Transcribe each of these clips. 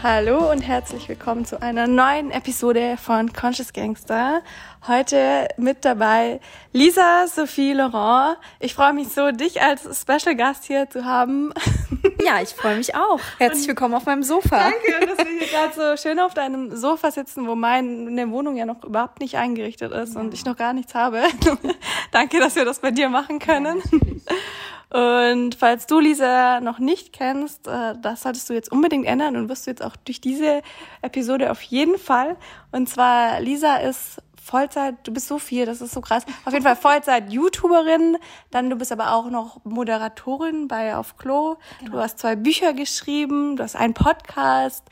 Hallo und herzlich willkommen zu einer neuen Episode von Conscious Gangster. Heute mit dabei Lisa Sophie Laurent. Ich freue mich so, dich als Special Gast hier zu haben. Ja, ich freue mich auch. Herzlich willkommen auf meinem Sofa. Danke, dass wir hier gerade so schön auf deinem Sofa sitzen, wo meine Wohnung ja noch überhaupt nicht eingerichtet ist ja. und ich noch gar nichts habe. Danke, dass wir das bei dir machen können. Ja, und falls du Lisa noch nicht kennst, äh, das solltest du jetzt unbedingt ändern und wirst du jetzt auch durch diese Episode auf jeden Fall. Und zwar, Lisa ist Vollzeit, du bist so viel, das ist so krass. Auf jeden Fall Vollzeit-YouTuberin, dann du bist aber auch noch Moderatorin bei Auf Klo. Genau. Du hast zwei Bücher geschrieben, du hast einen Podcast,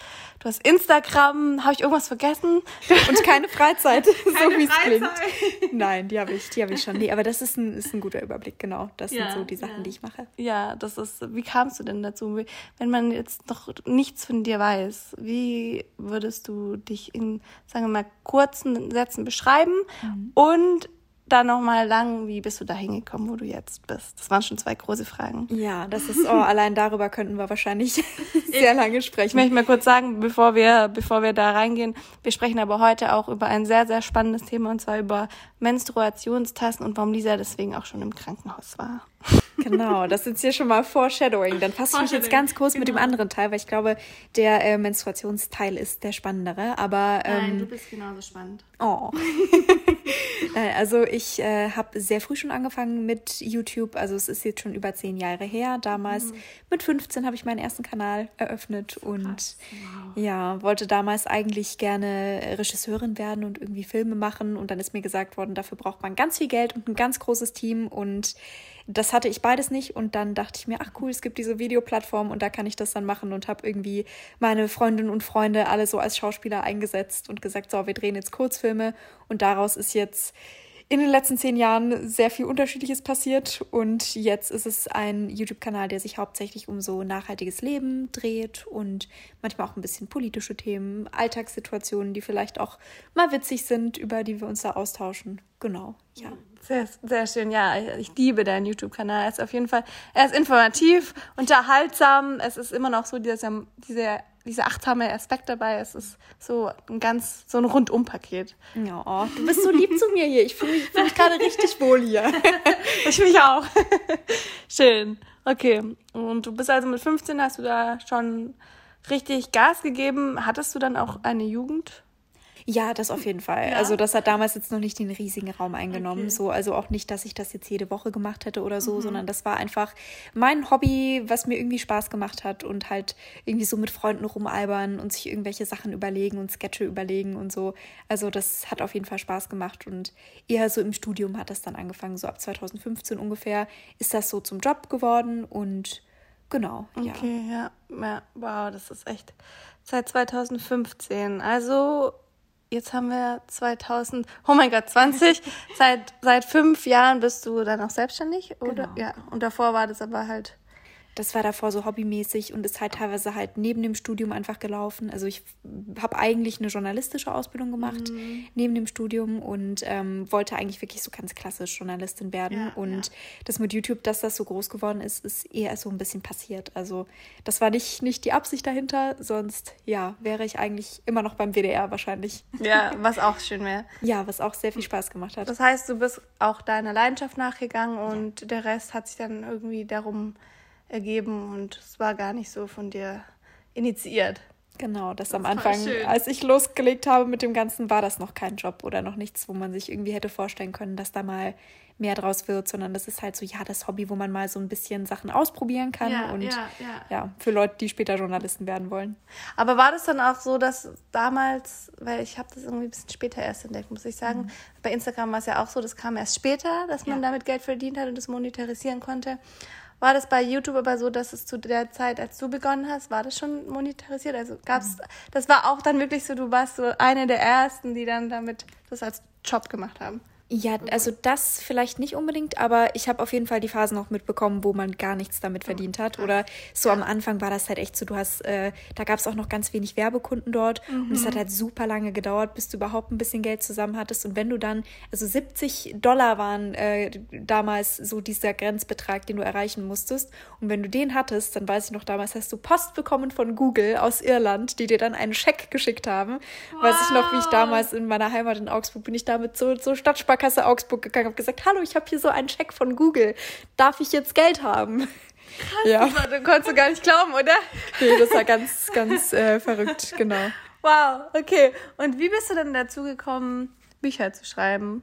du hast Instagram. Habe ich irgendwas vergessen? Und keine Freizeit, keine so wie es klingt. Nein, die habe ich, die habe ich schon. Nee, aber das ist ein, ist ein guter Überblick, genau. Das ja, sind so die Sachen, ja. die ich mache. Ja, das ist. Wie kamst du denn dazu? Wenn man jetzt noch nichts von dir weiß, wie würdest du dich in, sagen wir mal, kurzen Sätzen beschreiben? schreiben mhm. und dann nochmal lang, wie bist du da hingekommen, wo du jetzt bist? Das waren schon zwei große Fragen. Ja, das ist, oh, allein darüber könnten wir wahrscheinlich sehr lange sprechen. Ich möchte mal kurz sagen, bevor wir, bevor wir da reingehen, wir sprechen aber heute auch über ein sehr, sehr spannendes Thema und zwar über Menstruationstassen und warum Lisa deswegen auch schon im Krankenhaus war. Genau, das ist hier schon mal Foreshadowing. Dann fasse ich mich jetzt ganz kurz genau. mit dem genau. anderen Teil, weil ich glaube, der äh, Menstruationsteil ist der spannendere. Aber ähm, Nein, du bist genauso spannend. Oh. also ich äh, habe sehr früh schon angefangen mit YouTube. Also es ist jetzt schon über zehn Jahre her. Damals mhm. mit 15 habe ich meinen ersten Kanal eröffnet und wow. ja, wollte damals eigentlich gerne Regisseurin werden und irgendwie Filme machen. Und dann ist mir gesagt worden, dafür braucht man ganz viel Geld und ein ganz großes Team und das hatte ich beides nicht und dann dachte ich mir, ach cool, es gibt diese Videoplattform und da kann ich das dann machen und habe irgendwie meine Freundinnen und Freunde alle so als Schauspieler eingesetzt und gesagt, so, wir drehen jetzt Kurzfilme und daraus ist jetzt in den letzten zehn Jahren sehr viel Unterschiedliches passiert und jetzt ist es ein YouTube-Kanal, der sich hauptsächlich um so nachhaltiges Leben dreht und manchmal auch ein bisschen politische Themen, Alltagssituationen, die vielleicht auch mal witzig sind, über die wir uns da austauschen. Genau, ja. Sehr, sehr schön. Ja, ich liebe deinen YouTube-Kanal. Er ist auf jeden Fall, er ist informativ, unterhaltsam. Es ist immer noch so dieser, dieser, dieser achtsame Aspekt dabei. Es ist so ein ganz, so ein Rundum-Paket. Ja, oh, du bist so lieb zu mir hier. Ich fühle mich, fühl mich gerade richtig wohl hier. ich mich auch. Schön. Okay. Und du bist also mit 15, hast du da schon richtig Gas gegeben. Hattest du dann auch eine Jugend? Ja, das auf jeden Fall. Ja. Also das hat damals jetzt noch nicht den riesigen Raum eingenommen. Okay. So, also auch nicht, dass ich das jetzt jede Woche gemacht hätte oder so, mhm. sondern das war einfach mein Hobby, was mir irgendwie Spaß gemacht hat und halt irgendwie so mit Freunden rumalbern und sich irgendwelche Sachen überlegen und Sketche überlegen und so. Also das hat auf jeden Fall Spaß gemacht und eher so im Studium hat das dann angefangen. So ab 2015 ungefähr ist das so zum Job geworden und genau. Ja. Okay, ja. ja. Wow, das ist echt seit 2015. Also jetzt haben wir 2000, oh mein Gott, 20. seit, seit fünf Jahren bist du dann auch selbstständig, oder? Genau. Ja, und davor war das aber halt das war davor so hobbymäßig und ist halt teilweise halt neben dem Studium einfach gelaufen. Also ich habe eigentlich eine journalistische Ausbildung gemacht mhm. neben dem Studium und ähm, wollte eigentlich wirklich so ganz klassisch Journalistin werden. Ja, und ja. das mit YouTube, dass das so groß geworden ist, ist eher so ein bisschen passiert. Also das war nicht, nicht die Absicht dahinter, sonst ja, wäre ich eigentlich immer noch beim WDR wahrscheinlich. Ja, was auch schön wäre. Ja, was auch sehr viel Spaß gemacht hat. Das heißt, du bist auch deiner Leidenschaft nachgegangen und ja. der Rest hat sich dann irgendwie darum ergeben und es war gar nicht so von dir initiiert. Genau, das, das am Anfang, als ich losgelegt habe mit dem Ganzen, war das noch kein Job oder noch nichts, wo man sich irgendwie hätte vorstellen können, dass da mal mehr draus wird, sondern das ist halt so, ja, das Hobby, wo man mal so ein bisschen Sachen ausprobieren kann ja, und ja, ja. ja, für Leute, die später Journalisten werden wollen. Aber war das dann auch so, dass damals, weil ich habe das irgendwie ein bisschen später erst entdeckt, muss ich sagen, mhm. bei Instagram war es ja auch so, das kam erst später, dass man damit Geld verdient hat und das monetarisieren konnte. War das bei YouTube aber so, dass es zu der Zeit, als du begonnen hast, war das schon monetarisiert? Also gab's, mhm. das war auch dann wirklich so, du warst so eine der ersten, die dann damit das als Job gemacht haben. Ja, also das vielleicht nicht unbedingt, aber ich habe auf jeden Fall die Phasen noch mitbekommen, wo man gar nichts damit oh, verdient hat. Oder so am Anfang war das halt echt so, du hast, äh, da gab es auch noch ganz wenig Werbekunden dort mhm. und es hat mhm. halt super lange gedauert, bis du überhaupt ein bisschen Geld zusammen hattest. Und wenn du dann, also 70 Dollar waren äh, damals so dieser Grenzbetrag, den du erreichen musstest. Und wenn du den hattest, dann weiß ich noch, damals hast du Post bekommen von Google aus Irland, die dir dann einen Scheck geschickt haben. Wow. Weiß ich noch, wie ich damals in meiner Heimat in Augsburg bin ich damit so, so Stadtspark Sparkasse Augsburg gegangen, habe gesagt, hallo, ich habe hier so einen Scheck von Google. Darf ich jetzt Geld haben? Krass, ja. War, du konntest du gar nicht glauben, oder? Nee, das war ganz, ganz äh, verrückt, genau. Wow, okay. Und wie bist du denn dazu gekommen, Bücher zu schreiben?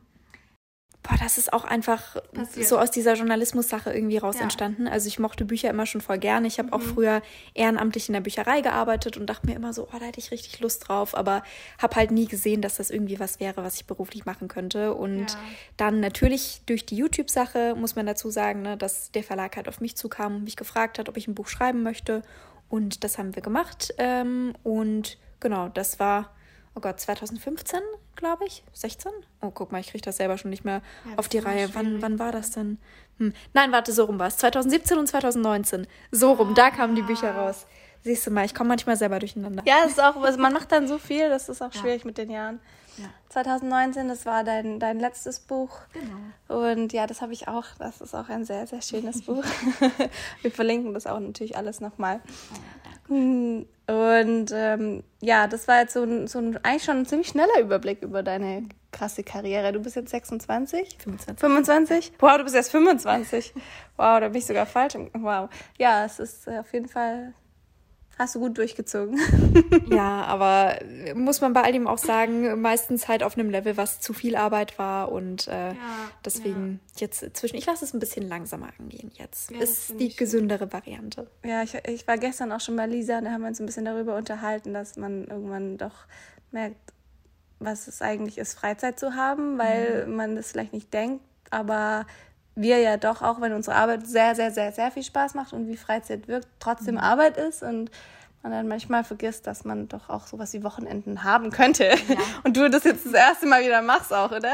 Boah, das ist auch einfach Passiert. so aus dieser Journalismus-Sache irgendwie raus ja. entstanden. Also ich mochte Bücher immer schon voll gerne. Ich habe mhm. auch früher ehrenamtlich in der Bücherei gearbeitet und dachte mir immer so, oh, da hätte ich richtig Lust drauf, aber habe halt nie gesehen, dass das irgendwie was wäre, was ich beruflich machen könnte. Und ja. dann natürlich durch die YouTube-Sache muss man dazu sagen, ne, dass der Verlag halt auf mich zukam und mich gefragt hat, ob ich ein Buch schreiben möchte. Und das haben wir gemacht. Ähm, und genau, das war oh Gott, 2015, glaube ich, 16? Oh, guck mal, ich kriege das selber schon nicht mehr ja, auf die Reihe. Wann, wann war das denn? Hm. Nein, warte, so rum war es. 2017 und 2019. So rum, ah. da kamen die Bücher raus. Siehst du mal, ich komme manchmal selber durcheinander. Ja, ist auch, also man macht dann so viel, das ist auch ja. schwierig mit den Jahren. Ja. 2019, das war dein, dein letztes Buch. Genau. Und ja, das habe ich auch. Das ist auch ein sehr, sehr schönes Buch. Wir verlinken das auch natürlich alles nochmal. Oh, ja, und ähm, ja, das war jetzt so ein, so ein eigentlich schon ein ziemlich schneller Überblick über deine krasse Karriere. Du bist jetzt 26? 25. 25? Wow, du bist erst 25. Wow, da bin ich sogar falsch. Wow. Ja, es ist äh, auf jeden Fall Hast du gut durchgezogen. ja, aber muss man bei all dem auch sagen, meistens halt auf einem Level, was zu viel Arbeit war und äh, ja, deswegen ja. jetzt zwischen, ich lasse es ein bisschen langsamer angehen jetzt. Ja, ist die gesündere Variante. Ja, ich, ich war gestern auch schon bei Lisa und da haben wir uns ein bisschen darüber unterhalten, dass man irgendwann doch merkt, was es eigentlich ist, Freizeit zu haben, weil mhm. man das vielleicht nicht denkt, aber wir ja doch, auch wenn unsere Arbeit sehr, sehr, sehr, sehr viel Spaß macht und wie Freizeit wirkt, trotzdem mhm. Arbeit ist und man dann manchmal vergisst, dass man doch auch sowas wie Wochenenden haben könnte. Ja. Und du das jetzt das erste Mal wieder machst auch, oder?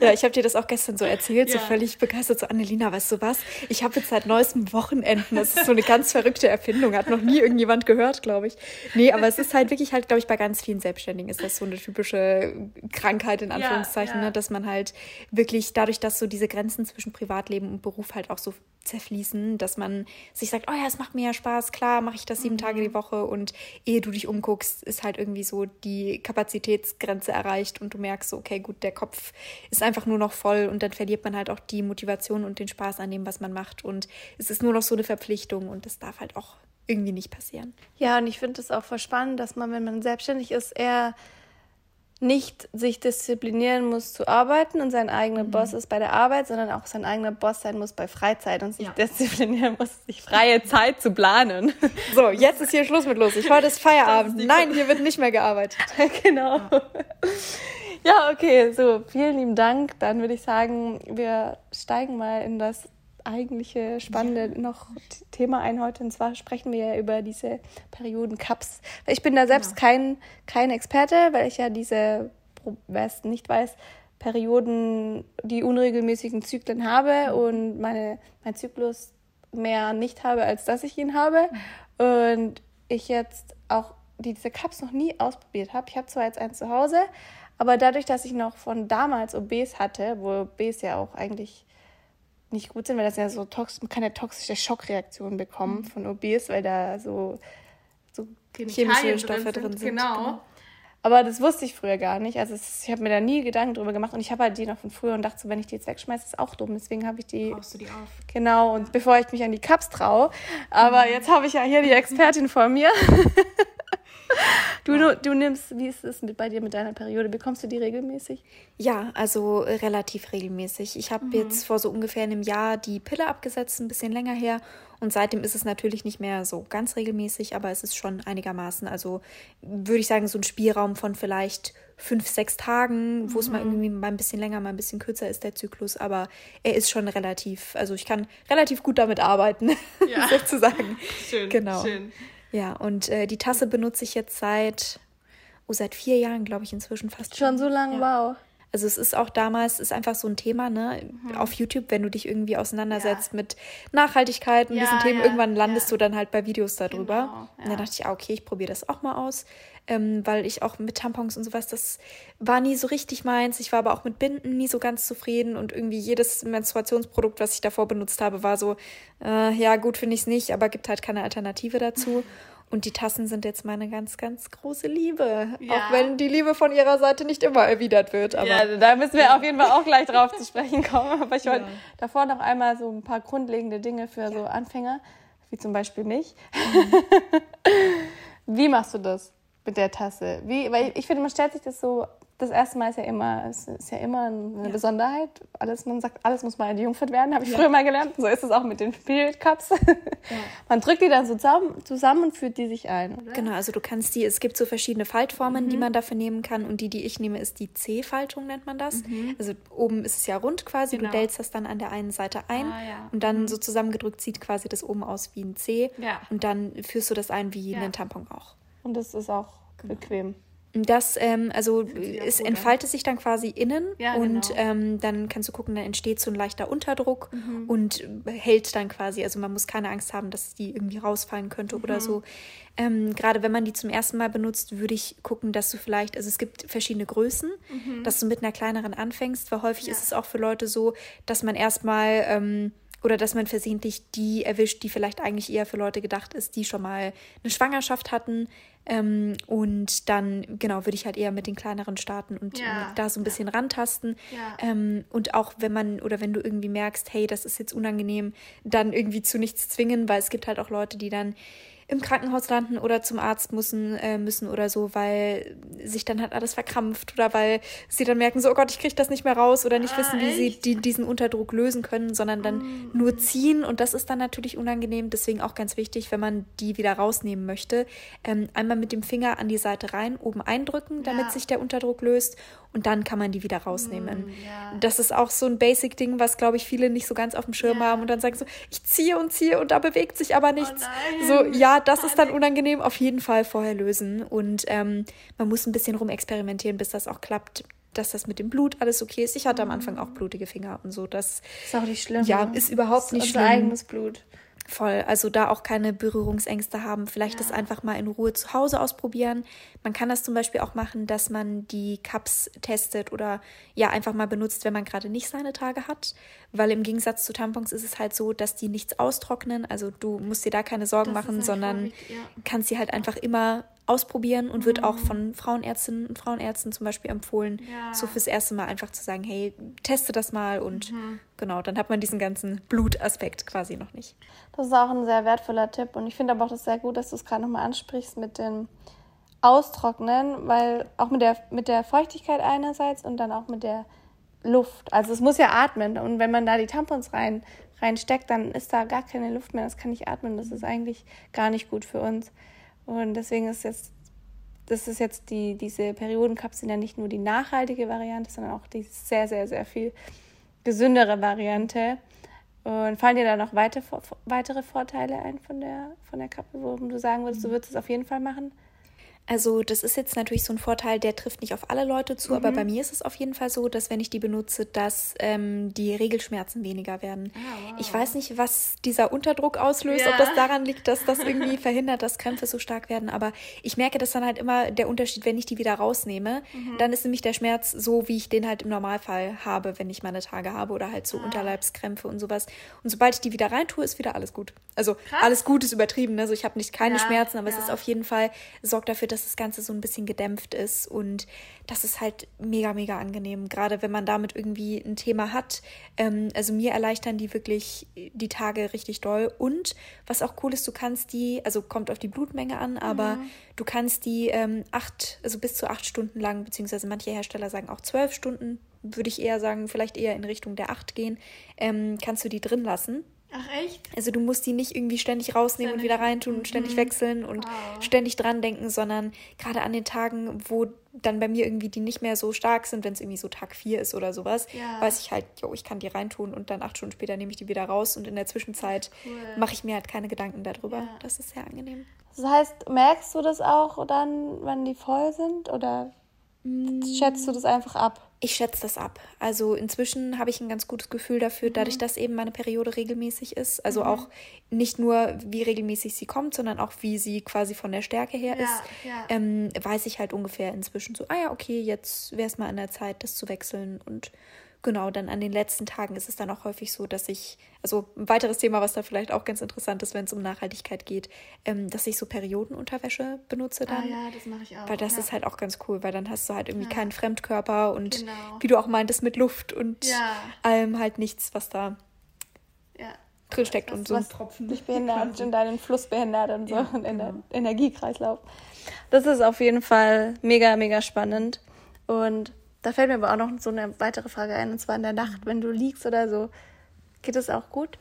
Ja, ich habe dir das auch gestern so erzählt, ja. so völlig begeistert, so Annelina, weißt du was? Ich habe jetzt seit neuestem Wochenenden. Das ist so eine ganz verrückte Erfindung, hat noch nie irgendjemand gehört, glaube ich. Nee, aber es ist halt wirklich halt, glaube ich, bei ganz vielen Selbstständigen ist das so eine typische Krankheit in Anführungszeichen, ja, Ne? dass man halt wirklich dadurch, dass so diese Grenzen zwischen Privatleben und Beruf halt auch so zerfließen, dass man sich sagt, oh ja, es macht mir ja Spaß, klar, mache ich das sieben mhm. Tage die Woche und ehe du dich umguckst, ist halt irgendwie so die Kapazitätsgrenze erreicht und du merkst so, okay, gut, der Kopf ist einfach nur noch voll und dann verliert man halt auch die Motivation und den Spaß an dem, was man macht und es ist nur noch so eine Verpflichtung und das darf halt auch irgendwie nicht passieren. Ja, und ich finde es auch voll spannend, dass man, wenn man selbstständig ist, eher nicht sich disziplinieren muss zu arbeiten und sein eigener mhm. Boss ist bei der Arbeit, sondern auch sein eigener Boss sein muss bei Freizeit und sich ja. disziplinieren muss, sich freie Zeit zu planen. So, jetzt ist hier Schluss mit lustig. Heute ist Feierabend. Ist Nein, hier wird nicht mehr gearbeitet. genau. Ja. ja, okay, so, vielen lieben Dank. Dann würde ich sagen, wir steigen mal in das eigentliche spannende ja. noch Thema ein heute. Und zwar sprechen wir ja über diese Perioden-Cups. Ich bin da selbst ja. kein, kein Experte, weil ich ja diese, wer es nicht weiß, Perioden, die unregelmäßigen Zyklen habe mhm. und meine, mein Zyklus mehr nicht habe, als dass ich ihn habe. Mhm. Und ich jetzt auch diese Cups noch nie ausprobiert habe. Ich habe zwar jetzt eins zu Hause, aber dadurch, dass ich noch von damals OBs hatte, wo OBs ja auch eigentlich nicht gut sind, weil das ja so tox man kann ja toxische Schockreaktionen bekommen mhm. von OBs, weil da so, so chemische Stoffe drin sind. Genau. genau. Aber das wusste ich früher gar nicht. Also es, ich habe mir da nie Gedanken drüber gemacht und ich habe halt die noch von früher und dachte so, wenn ich die jetzt wegschmeiße, ist auch dumm. Deswegen habe ich die. Brauchst du die auf? Genau, und bevor ich mich an die Cups traue. Aber mhm. jetzt habe ich ja hier die Expertin vor mir. Du, du, du nimmst, wie ist es mit, bei dir mit deiner Periode? Bekommst du die regelmäßig? Ja, also relativ regelmäßig. Ich habe mhm. jetzt vor so ungefähr einem Jahr die Pille abgesetzt, ein bisschen länger her. Und seitdem ist es natürlich nicht mehr so ganz regelmäßig, aber es ist schon einigermaßen. Also würde ich sagen, so ein Spielraum von vielleicht fünf, sechs Tagen, wo mhm. es mal mhm. irgendwie mal ein bisschen länger, mal ein bisschen kürzer ist, der Zyklus. Aber er ist schon relativ, also ich kann relativ gut damit arbeiten, ja. sozusagen. Schön, genau. schön. Ja, und äh, die Tasse benutze ich jetzt seit, oh, seit vier Jahren, glaube ich, inzwischen fast. Schon so lange, ja. wow. Also es ist auch damals, ist einfach so ein Thema, ne? Mhm. Auf YouTube, wenn du dich irgendwie auseinandersetzt ja. mit Nachhaltigkeit und ja, diesen Themen, irgendwann landest du dann halt bei Videos darüber. Genau, und dann dachte ich, ah, okay, ich probiere das auch mal aus. Ähm, weil ich auch mit Tampons und sowas, das war nie so richtig meins. Ich war aber auch mit Binden nie so ganz zufrieden und irgendwie jedes Menstruationsprodukt, was ich davor benutzt habe, war so, äh, ja gut, finde ich es nicht, aber gibt halt keine Alternative dazu. Und die Tassen sind jetzt meine ganz, ganz große Liebe. Ja. Auch wenn die Liebe von ihrer Seite nicht immer erwidert wird. Aber ja, da müssen wir auf jeden Fall auch gleich drauf zu sprechen kommen. Aber ich wollte ja. davor noch einmal so ein paar grundlegende Dinge für so Anfänger, wie zum Beispiel mich. Mhm. wie machst du das mit der Tasse? Wie, weil ich finde, man stellt sich das so das erste Mal ist ja immer, ist, ist ja immer eine ja. Besonderheit. Alles, man sagt, alles muss mal entjungfert werden, habe ich ja. früher mal gelernt. So ist es auch mit den Spirit Cups. Ja. Man drückt die dann so zusammen, zusammen und führt die sich ein. Oder? Genau, also du kannst die, es gibt so verschiedene Faltformen, mhm. die man dafür nehmen kann. Und die, die ich nehme, ist die C-Faltung, nennt man das. Mhm. Also oben ist es ja rund quasi. Genau. Du dellst das dann an der einen Seite ein ah, und dann mhm. so zusammengedrückt sieht quasi das oben aus wie ein C. Und dann führst du das ein wie einen Tampon auch. Und das ist auch genau. bequem. Das, ähm, also es entfaltet sich dann quasi innen ja, und genau. ähm, dann kannst du gucken, dann entsteht so ein leichter Unterdruck mhm. und hält dann quasi. Also man muss keine Angst haben, dass die irgendwie rausfallen könnte mhm. oder so. Ähm, Gerade wenn man die zum ersten Mal benutzt, würde ich gucken, dass du vielleicht, also es gibt verschiedene Größen, mhm. dass du mit einer kleineren anfängst, weil häufig ja. ist es auch für Leute so, dass man erstmal ähm, oder dass man versehentlich die erwischt, die vielleicht eigentlich eher für Leute gedacht ist, die schon mal eine Schwangerschaft hatten, ähm, und dann, genau, würde ich halt eher mit den kleineren starten und ja. da so ein bisschen ja. rantasten. Ja. Ähm, und auch wenn man oder wenn du irgendwie merkst, hey, das ist jetzt unangenehm, dann irgendwie zu nichts zwingen, weil es gibt halt auch Leute, die dann im Krankenhaus landen oder zum Arzt müssen, äh, müssen oder so, weil sich dann halt alles verkrampft oder weil sie dann merken, so, oh Gott, ich kriege das nicht mehr raus oder nicht ah, wissen, wie echt? sie die, diesen Unterdruck lösen können, sondern dann mm. nur ziehen und das ist dann natürlich unangenehm. Deswegen auch ganz wichtig, wenn man die wieder rausnehmen möchte, ähm, einmal mit dem Finger an die Seite rein, oben eindrücken, damit ja. sich der Unterdruck löst und dann kann man die wieder rausnehmen. Mm, ja. Das ist auch so ein Basic-Ding, was, glaube ich, viele nicht so ganz auf dem Schirm ja. haben und dann sagen so, ich ziehe und ziehe und da bewegt sich aber nichts. Oh so, ja, das ist dann unangenehm. Auf jeden Fall vorher lösen und ähm, man muss ein bisschen rumexperimentieren, bis das auch klappt dass das mit dem Blut alles okay ist. Ich hatte am Anfang auch blutige Finger und so. Das ist auch nicht schlimm. Ja, ist überhaupt nicht schlimm. eigenes Blut. Voll, also da auch keine Berührungsängste haben. Vielleicht ja. das einfach mal in Ruhe zu Hause ausprobieren. Man kann das zum Beispiel auch machen, dass man die Cups testet oder ja einfach mal benutzt, wenn man gerade nicht seine Tage hat. Weil im Gegensatz zu Tampons ist es halt so, dass die nichts austrocknen. Also du musst dir da keine Sorgen das machen, sondern ja. kannst sie halt einfach immer ausprobieren und mhm. wird auch mhm. von Frauenärztinnen und Frauenärzten zum Beispiel empfohlen, ja. so fürs erste Mal einfach zu sagen, hey, teste das mal und mhm. genau, dann hat man diesen ganzen Blutaspekt quasi noch nicht. Das ist auch ein sehr wertvoller Tipp und ich finde aber auch das sehr gut, dass du es gerade nochmal ansprichst mit dem Austrocknen, weil auch mit der, mit der Feuchtigkeit einerseits und dann auch mit der Luft. Also es muss ja atmen und wenn man da die Tampons rein reinsteckt, dann ist da gar keine Luft mehr, das kann nicht atmen, das ist eigentlich gar nicht gut für uns. Und deswegen ist jetzt, das ist jetzt die, diese Periodencups sind ja nicht nur die nachhaltige Variante, sondern auch die sehr, sehr, sehr viel gesündere Variante. Und fallen dir da noch weiter, weitere Vorteile ein von der, von der Kappe, wo du sagen würdest, du würdest es auf jeden Fall machen? Also das ist jetzt natürlich so ein Vorteil, der trifft nicht auf alle Leute zu, mhm. aber bei mir ist es auf jeden Fall so, dass wenn ich die benutze, dass ähm, die Regelschmerzen weniger werden. Ah, wow. Ich weiß nicht, was dieser Unterdruck auslöst, ja. ob das daran liegt, dass das irgendwie verhindert, dass Krämpfe so stark werden, aber ich merke das dann halt immer der Unterschied, wenn ich die wieder rausnehme, mhm. dann ist nämlich der Schmerz so, wie ich den halt im Normalfall habe, wenn ich meine Tage habe oder halt so ah. Unterleibskrämpfe und sowas. Und sobald ich die wieder reintue, ist wieder alles gut. Also Krass. alles gut ist übertrieben, also ich habe nicht keine ja, Schmerzen, aber ja. es ist auf jeden Fall sorgt dafür, dass das Ganze so ein bisschen gedämpft ist und das ist halt mega, mega angenehm, gerade wenn man damit irgendwie ein Thema hat. Ähm, also mir erleichtern die wirklich die Tage richtig doll und was auch cool ist, du kannst die, also kommt auf die Blutmenge an, aber mhm. du kannst die ähm, acht, also bis zu acht Stunden lang, beziehungsweise manche Hersteller sagen auch zwölf Stunden, würde ich eher sagen, vielleicht eher in Richtung der acht gehen, ähm, kannst du die drin lassen. Ach echt? Also du musst die nicht irgendwie ständig rausnehmen ständig. und wieder reintun und ständig mhm. wechseln und wow. ständig dran denken, sondern gerade an den Tagen, wo dann bei mir irgendwie die nicht mehr so stark sind, wenn es irgendwie so Tag 4 ist oder sowas, ja. weiß ich halt, jo, ich kann die reintun und dann acht Stunden später nehme ich die wieder raus und in der Zwischenzeit cool. mache ich mir halt keine Gedanken darüber. Ja. Das ist sehr angenehm. Das heißt, merkst du das auch dann, wenn die voll sind oder mm. schätzt du das einfach ab? Ich schätze das ab. Also inzwischen habe ich ein ganz gutes Gefühl dafür, mhm. dadurch, dass eben meine Periode regelmäßig ist. Also mhm. auch nicht nur, wie regelmäßig sie kommt, sondern auch, wie sie quasi von der Stärke her ja, ist, ja. Ähm, weiß ich halt ungefähr inzwischen so, ah ja, okay, jetzt wäre es mal an der Zeit, das zu wechseln und genau, dann an den letzten Tagen ist es dann auch häufig so, dass ich, also ein weiteres Thema, was da vielleicht auch ganz interessant ist, wenn es um Nachhaltigkeit geht, ähm, dass ich so Periodenunterwäsche benutze dann. Ah ja, das mache ich auch. Weil das ja. ist halt auch ganz cool, weil dann hast du halt irgendwie ja. keinen Fremdkörper und genau. wie du auch meintest, mit Luft und ja. allem halt nichts, was da drin steckt und so. Was Tropfen dich behindert und deinen Fluss behindert und so und in der genau. Energiekreislauf. Das ist auf jeden Fall mega, mega spannend. Und da fällt mir aber auch noch so eine weitere Frage ein, und zwar in der Nacht, wenn du liegst oder so. Geht es auch gut?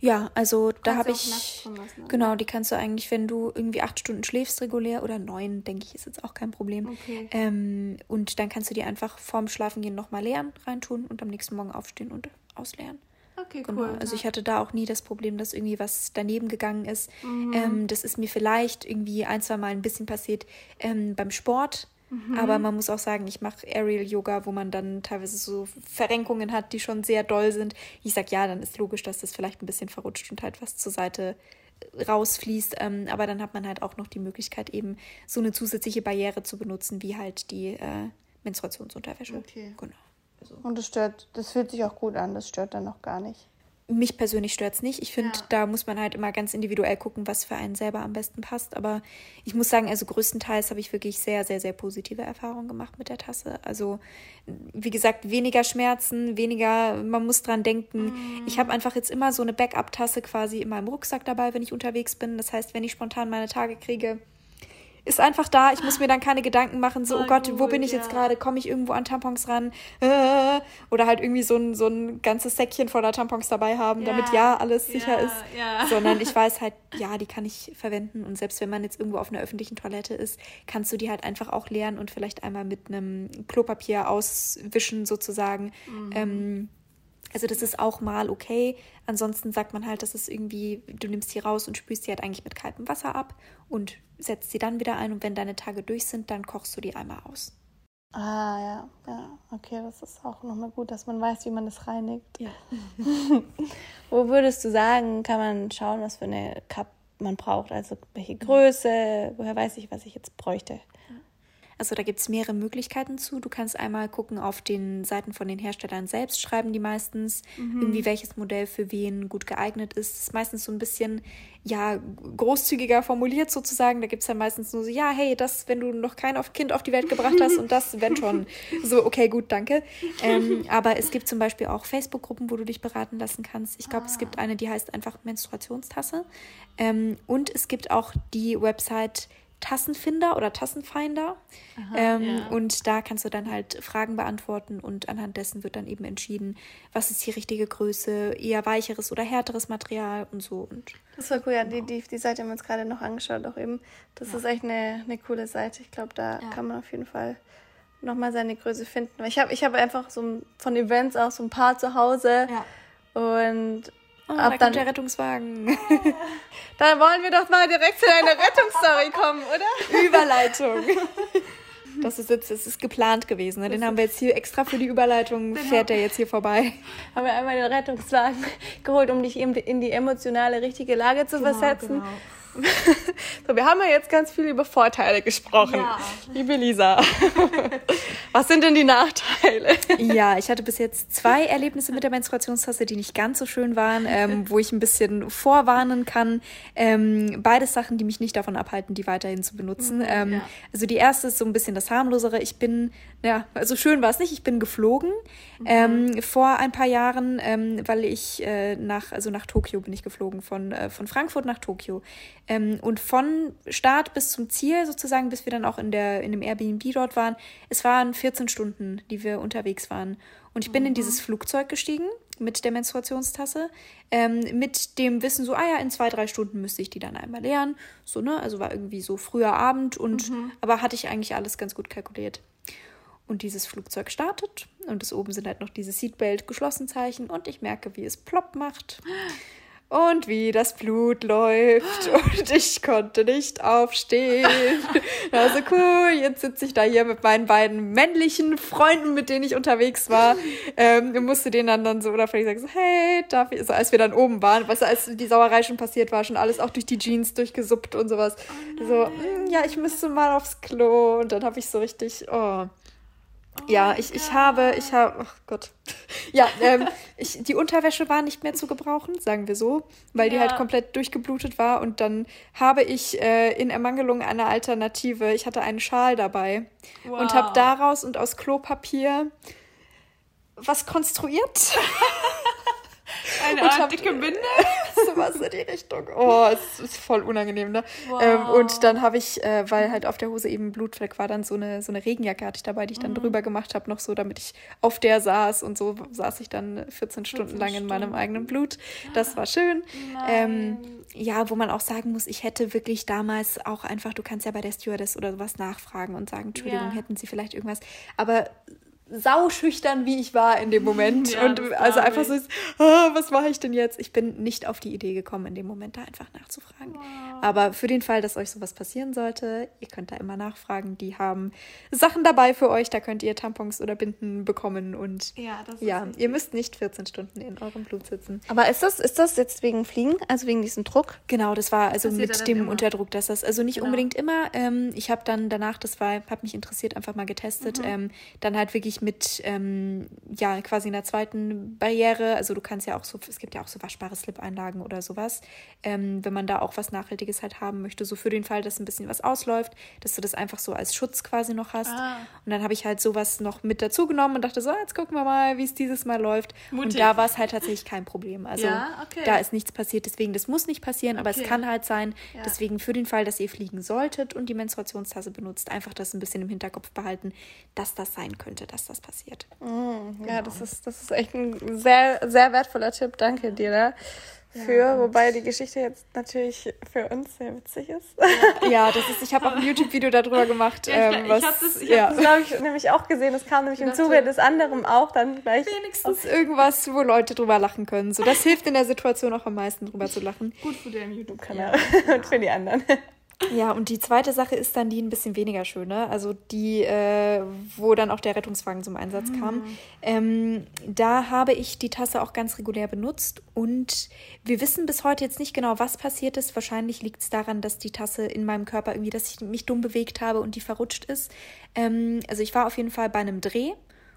Ja, also da habe ich. Genau, die kannst du eigentlich, wenn du irgendwie acht Stunden schläfst regulär oder neun, denke ich, ist jetzt auch kein Problem. Okay. Ähm, und dann kannst du die einfach vorm Schlafengehen nochmal leeren, reintun und am nächsten Morgen aufstehen und ausleeren. Okay, genau. cool. Also ich hatte da auch nie das Problem, dass irgendwie was daneben gegangen ist. Mhm. Ähm, das ist mir vielleicht irgendwie ein, zwei Mal ein bisschen passiert ähm, beim Sport Mhm. Aber man muss auch sagen, ich mache Aerial Yoga, wo man dann teilweise so Verrenkungen hat, die schon sehr doll sind. Ich sage ja, dann ist logisch, dass das vielleicht ein bisschen verrutscht und halt was zur Seite äh, rausfließt. Ähm, aber dann hat man halt auch noch die Möglichkeit, eben so eine zusätzliche Barriere zu benutzen, wie halt die äh, Menstruationsunterwäsche. Okay. Genau. Also. Und das stört, das fühlt sich auch gut an, das stört dann noch gar nicht mich persönlich stört es nicht. Ich finde, ja. da muss man halt immer ganz individuell gucken, was für einen selber am besten passt. Aber ich muss sagen, also größtenteils habe ich wirklich sehr, sehr, sehr positive Erfahrungen gemacht mit der Tasse. Also, wie gesagt, weniger Schmerzen, weniger, man muss dran denken. Mm. Ich habe einfach jetzt immer so eine Backup-Tasse quasi in meinem Rucksack dabei, wenn ich unterwegs bin. Das heißt, wenn ich spontan meine Tage kriege, ist einfach da. Ich muss mir dann keine Gedanken machen, so, oh Gott, wo bin ich ja. jetzt gerade? Komme ich irgendwo an Tampons ran? Äh, oder halt irgendwie so ein, so ein ganzes Säckchen voller Tampons dabei haben, ja. damit ja alles sicher ja, ist. Sondern ich weiß halt, ja, die kann ich verwenden. Und selbst wenn man jetzt irgendwo auf einer öffentlichen Toilette ist, kannst du die halt einfach auch leeren und vielleicht einmal mit einem Klopapier auswischen, sozusagen. Mhm. Ähm, also das ist auch mal okay. Ansonsten sagt man halt, dass es irgendwie, du nimmst sie raus und spülst sie halt eigentlich mit kaltem Wasser ab und setzt sie dann wieder ein. Und wenn deine Tage durch sind, dann kochst du die einmal aus. Ah, ja, ja, okay, das ist auch nochmal gut, dass man weiß, wie man das reinigt. Ja. Wo würdest du sagen, kann man schauen, was für eine Cup man braucht? Also welche Größe, woher weiß ich, was ich jetzt bräuchte? Also da gibt es mehrere Möglichkeiten zu. Du kannst einmal gucken auf den Seiten von den Herstellern selbst, schreiben die meistens mhm. irgendwie, welches Modell für wen gut geeignet ist. Das ist meistens so ein bisschen, ja, großzügiger formuliert sozusagen. Da gibt es dann meistens nur so, ja, hey, das, wenn du noch kein Kind auf die Welt gebracht hast und das, wenn schon. So, okay, gut, danke. Ähm, aber es gibt zum Beispiel auch Facebook-Gruppen, wo du dich beraten lassen kannst. Ich glaube, ah. es gibt eine, die heißt einfach Menstruationstasse. Ähm, und es gibt auch die Website Tassenfinder oder Tassenfinder. Aha, ähm, ja. Und da kannst du dann halt Fragen beantworten und anhand dessen wird dann eben entschieden, was ist die richtige Größe, eher weicheres oder härteres Material und so. Und das war cool, ja, die, die, die Seite haben wir uns gerade noch angeschaut, auch eben. Das ja. ist echt eine, eine coole Seite. Ich glaube, da ja. kann man auf jeden Fall nochmal seine Größe finden. Ich habe ich hab einfach so von Events auch so ein paar zu Hause. Ja. Und Oh, Ab da kommt der Rettungswagen. Dann wollen wir doch mal direkt zu deiner Rettungsstory kommen, oder? Überleitung. Das ist jetzt, das ist geplant gewesen. Ne? Den haben wir jetzt hier extra für die Überleitung, fährt der jetzt hier vorbei. Haben wir einmal den Rettungswagen geholt, um dich in die emotionale richtige Lage zu genau, versetzen. Genau. So, wir haben ja jetzt ganz viel über Vorteile gesprochen. Ja. Liebe Lisa, was sind denn die Nachteile? ja, ich hatte bis jetzt zwei Erlebnisse mit der Menstruationstasse, die nicht ganz so schön waren, ähm, wo ich ein bisschen vorwarnen kann. Ähm, beides Sachen, die mich nicht davon abhalten, die weiterhin zu benutzen. Mhm, ähm, ja. Also die erste ist so ein bisschen das harmlosere. Ich bin, ja, also schön war es nicht, ich bin geflogen mhm. Ähm, vor ein paar Jahren, ähm, weil ich äh, nach, also nach Tokio bin ich geflogen, von, äh, von Frankfurt nach Tokio. Ähm, und von Start bis zum Ziel sozusagen, bis wir dann auch in, der, in dem Airbnb dort waren, es waren 14 Stunden, die wir unterwegs waren. Und ich bin mhm. in dieses Flugzeug gestiegen mit der Menstruationstasse, ähm, mit dem Wissen so, ah ja, in zwei, drei Stunden müsste ich die dann einmal leeren. So, ne? Also war irgendwie so früher Abend und mhm. aber hatte ich eigentlich alles ganz gut kalkuliert. Und dieses Flugzeug startet. Und es oben sind halt noch diese Seatbelt geschlossen Zeichen und ich merke, wie es plopp macht. und wie das Blut läuft. Und ich konnte nicht aufstehen. Also cool, jetzt sitze ich da hier mit meinen beiden männlichen Freunden, mit denen ich unterwegs war. Ähm, und musste denen dann, dann so oder vielleicht sagen so, hey, darf ich, also als wir dann oben waren, was als die Sauerei schon passiert war, schon alles auch durch die Jeans durchgesuppt und sowas. Oh so, mm, ja, ich müsste mal aufs Klo. Und dann habe ich so richtig, Oh ja, ich, ich habe, ich habe, oh Gott. Ja, ähm, ich, die Unterwäsche war nicht mehr zu gebrauchen, sagen wir so, weil ja. die halt komplett durchgeblutet war. Und dann habe ich äh, in Ermangelung einer Alternative, ich hatte einen Schal dabei wow. und habe daraus und aus Klopapier was konstruiert. Eine Art hab, dicke Binde? sowas in die Richtung. Oh, es ist voll unangenehm, ne? Wow. Ähm, und dann habe ich, äh, weil halt auf der Hose eben Blutfleck war, dann so eine, so eine Regenjacke hatte ich dabei, die ich dann mhm. drüber gemacht habe, noch so, damit ich auf der saß. Und so saß ich dann 14, 14 Stunden lang Stunden. in meinem eigenen Blut. Das war schön. Ähm, ja, wo man auch sagen muss, ich hätte wirklich damals auch einfach, du kannst ja bei der Stewardess oder sowas nachfragen und sagen, Entschuldigung, ja. hätten sie vielleicht irgendwas. Aber sauschüchtern, wie ich war in dem Moment. Ja, und also einfach so, ah, was mache ich denn jetzt? Ich bin nicht auf die Idee gekommen, in dem Moment da einfach nachzufragen. Wow. Aber für den Fall, dass euch sowas passieren sollte, ihr könnt da immer nachfragen. Die haben Sachen dabei für euch, da könnt ihr Tampons oder Binden bekommen und ja, ja ihr müsst nicht 14 Stunden in eurem Blut sitzen. Aber ist das, ist das jetzt wegen Fliegen, also wegen diesem Druck? Genau, das war also das mit dem immer. Unterdruck, dass das, also nicht genau. unbedingt immer. Ähm, ich habe dann danach, das war, hat mich interessiert, einfach mal getestet, mhm. ähm, dann halt wirklich mit, ähm, ja, quasi einer zweiten Barriere. Also du kannst ja auch so, es gibt ja auch so waschbare Slip-Einlagen oder sowas. Ähm, wenn man da auch was Nachhaltiges halt haben möchte, so für den Fall, dass ein bisschen was ausläuft, dass du das einfach so als Schutz quasi noch hast. Ah. Und dann habe ich halt sowas noch mit dazu genommen und dachte so, jetzt gucken wir mal, wie es dieses Mal läuft. Mutig. Und da war es halt tatsächlich kein Problem. Also ja? okay. da ist nichts passiert, deswegen, das muss nicht passieren, okay. aber es kann halt sein. Ja. Deswegen für den Fall, dass ihr fliegen solltet und die Menstruationstasse benutzt, einfach das ein bisschen im Hinterkopf behalten, dass das sein könnte, dass das passiert. Mm, genau. Ja, das ist, das ist echt ein sehr, sehr wertvoller Tipp. Danke dir da für, ja, wobei die Geschichte jetzt natürlich für uns sehr witzig ist. Ja, das ist, ich habe auch ein YouTube-Video darüber gemacht. Ja, ich, ähm, was, ich habe das, ja. das glaube ich, nämlich auch gesehen. Das kam nämlich im Zuge des anderen auch dann gleich. Wenigstens irgendwas, wo Leute drüber lachen können. So, das hilft in der Situation auch am meisten, drüber zu lachen. Gut für den YouTube-Kanal und für die anderen. Ja, und die zweite Sache ist dann die ein bisschen weniger schöne, also die, äh, wo dann auch der Rettungswagen zum Einsatz mhm. kam. Ähm, da habe ich die Tasse auch ganz regulär benutzt und wir wissen bis heute jetzt nicht genau, was passiert ist. Wahrscheinlich liegt es daran, dass die Tasse in meinem Körper irgendwie, dass ich mich dumm bewegt habe und die verrutscht ist. Ähm, also ich war auf jeden Fall bei einem Dreh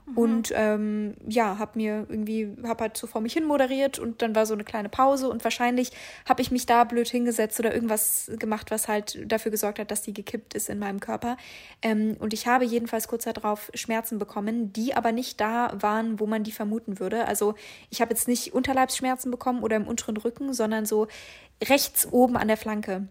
Mhm. Und ähm, ja, habe mir irgendwie, habe halt so vor mich hin moderiert und dann war so eine kleine Pause und wahrscheinlich habe ich mich da blöd hingesetzt oder irgendwas gemacht, was halt dafür gesorgt hat, dass die gekippt ist in meinem Körper. Ähm, und ich habe jedenfalls kurz darauf Schmerzen bekommen, die aber nicht da waren, wo man die vermuten würde. Also ich habe jetzt nicht Unterleibsschmerzen bekommen oder im unteren Rücken, sondern so rechts oben an der Flanke.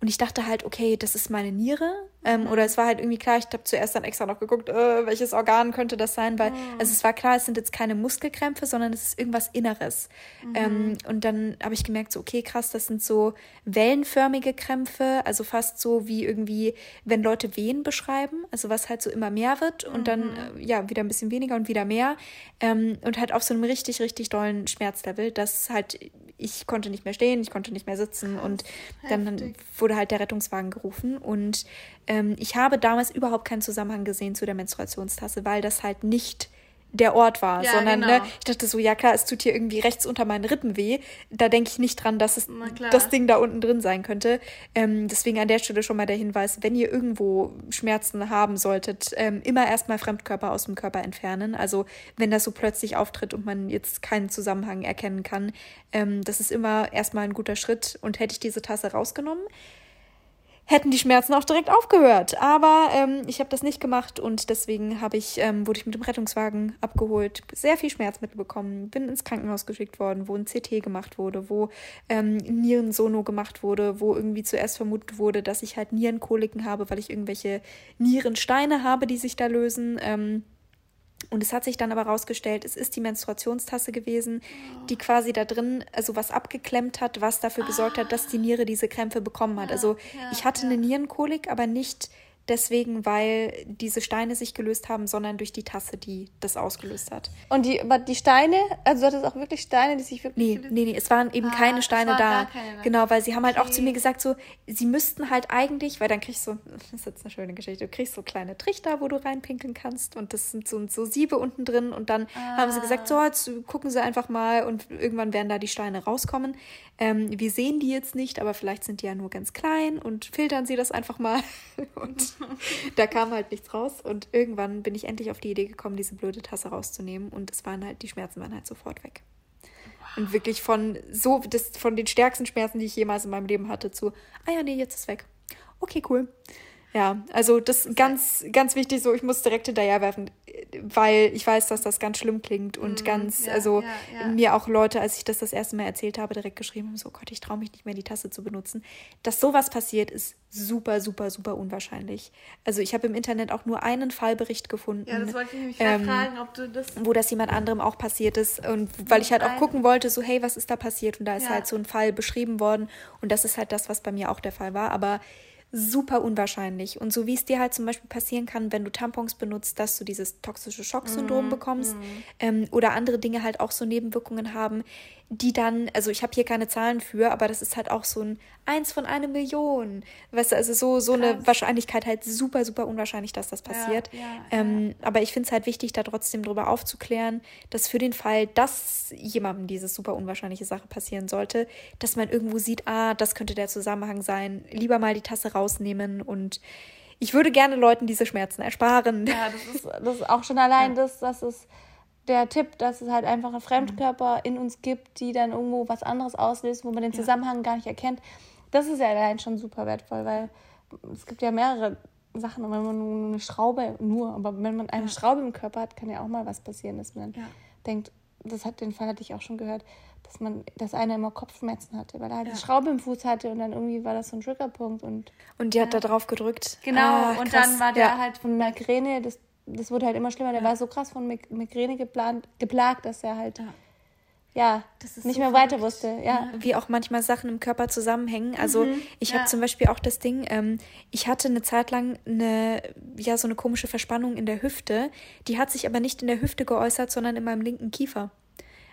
Und ich dachte halt, okay, das ist meine Niere. Ähm, oder es war halt irgendwie klar, ich habe zuerst dann extra noch geguckt, äh, welches Organ könnte das sein, weil mhm. also es war klar, es sind jetzt keine Muskelkrämpfe, sondern es ist irgendwas Inneres. Mhm. Ähm, und dann habe ich gemerkt, so, okay, krass, das sind so wellenförmige Krämpfe, also fast so wie irgendwie, wenn Leute Wehen beschreiben, also was halt so immer mehr wird und mhm. dann äh, ja wieder ein bisschen weniger und wieder mehr. Ähm, und halt auf so einem richtig, richtig dollen Schmerzlevel, dass halt ich konnte nicht mehr stehen, ich konnte nicht mehr sitzen und dann wurde halt der Rettungswagen gerufen und ähm, ich habe damals überhaupt keinen Zusammenhang gesehen zu der Menstruationstasse, weil das halt nicht der Ort war, ja, sondern genau. ne, ich dachte so, ja klar, es tut hier irgendwie rechts unter meinen Rippen weh. Da denke ich nicht dran, dass es das Ding da unten drin sein könnte. Ähm, deswegen an der Stelle schon mal der Hinweis, wenn ihr irgendwo Schmerzen haben solltet, ähm, immer erstmal Fremdkörper aus dem Körper entfernen. Also wenn das so plötzlich auftritt und man jetzt keinen Zusammenhang erkennen kann, ähm, das ist immer erstmal ein guter Schritt. Und hätte ich diese Tasse rausgenommen, hätten die Schmerzen auch direkt aufgehört. Aber ähm, ich habe das nicht gemacht und deswegen habe ich, ähm, wurde ich mit dem Rettungswagen abgeholt, sehr viel Schmerzmittel bekommen, bin ins Krankenhaus geschickt worden, wo ein CT gemacht wurde, wo ähm, Nierensono gemacht wurde, wo irgendwie zuerst vermutet wurde, dass ich halt Nierenkoliken habe, weil ich irgendwelche Nierensteine habe, die sich da lösen. Ähm, und es hat sich dann aber rausgestellt, es ist die Menstruationstasse gewesen, die quasi da drin also was abgeklemmt hat, was dafür gesorgt hat, dass die Niere diese Krämpfe bekommen hat. Also ich hatte eine Nierenkolik, aber nicht deswegen, weil diese Steine sich gelöst haben, sondern durch die Tasse, die das ausgelöst hat. Und die, aber die Steine, also hat es auch wirklich Steine, die sich wirklich. Nee, nee, nee, es waren eben ah, keine Steine da. Keine genau, weil sie haben halt okay. auch zu mir gesagt, so, sie müssten halt eigentlich, weil dann kriegst du, das ist jetzt eine schöne Geschichte, du kriegst so kleine Trichter, wo du reinpinkeln kannst und das sind so, so Siebe unten drin und dann ah. haben sie gesagt, so, jetzt gucken sie einfach mal und irgendwann werden da die Steine rauskommen. Ähm, wir sehen die jetzt nicht, aber vielleicht sind die ja nur ganz klein und filtern sie das einfach mal. und da kam halt nichts raus. Und irgendwann bin ich endlich auf die Idee gekommen, diese blöde Tasse rauszunehmen. Und es waren halt, die Schmerzen waren halt sofort weg. Wow. Und wirklich von so, das, von den stärksten Schmerzen, die ich jemals in meinem Leben hatte, zu, ah ja, nee, jetzt ist weg. Okay, cool. Ja, also das ist ganz, ganz wichtig, so ich muss direkt hinterherwerfen, weil ich weiß, dass das ganz schlimm klingt und mm, ganz, ja, also ja, ja. mir auch Leute, als ich das das erste Mal erzählt habe, direkt geschrieben haben, so Gott, ich traue mich nicht mehr, die Tasse zu benutzen. Dass sowas passiert, ist super, super, super unwahrscheinlich. Also ich habe im Internet auch nur einen Fallbericht gefunden. Ja, das wollte ich nämlich ähm, fragen, ob du das... Wo das jemand anderem auch passiert ist und weil ich halt auch gucken wollte, so hey, was ist da passiert? Und da ist halt so ein Fall beschrieben worden und das ist halt das, was bei mir auch der Fall war, aber super unwahrscheinlich. Und so wie es dir halt zum Beispiel passieren kann, wenn du Tampons benutzt, dass du dieses toxische Schocksyndrom mm, bekommst mm. Ähm, oder andere Dinge halt auch so Nebenwirkungen haben, die dann, also ich habe hier keine Zahlen für, aber das ist halt auch so ein Eins von einer Million. Weißt du, also so, so eine Wahrscheinlichkeit halt super, super unwahrscheinlich, dass das passiert. Ja, ja, ähm, ja. Aber ich finde es halt wichtig, da trotzdem drüber aufzuklären, dass für den Fall, dass jemandem diese super unwahrscheinliche Sache passieren sollte, dass man irgendwo sieht, ah, das könnte der Zusammenhang sein, lieber mal die Tasse rausnehmen und ich würde gerne Leuten diese Schmerzen ersparen. Ja, das ist, das ist auch schon allein das, dass es der Tipp, dass es halt einfach einen Fremdkörper in uns gibt, die dann irgendwo was anderes auslösen, wo man den Zusammenhang ja. gar nicht erkennt. Das ist ja allein schon super wertvoll, weil es gibt ja mehrere Sachen, wenn man nur eine Schraube, nur, aber wenn man eine ja. Schraube im Körper hat, kann ja auch mal was passieren, dass man ja. denkt, das hat den Fall hatte ich auch schon gehört, dass man, dass einer immer Kopfschmerzen hatte, weil er halt ja. die Schraube im Fuß hatte und dann irgendwie war das so ein Triggerpunkt und und die hat da drauf gedrückt. Genau ah, und dann war der halt von Migräne, das das wurde halt immer schlimmer. Der ja. war so krass von Migräne geplant, geplagt, dass er halt ja, ja nicht so mehr weiter wusste. Ja. Wie auch manchmal Sachen im Körper zusammenhängen. Also mhm, ich habe zum Beispiel auch das Ding, ähm, ich hatte eine Zeit lang eine, ja, so eine komische Verspannung in der Hüfte. Die hat sich aber nicht in der Hüfte geäußert, sondern in meinem linken Kiefer.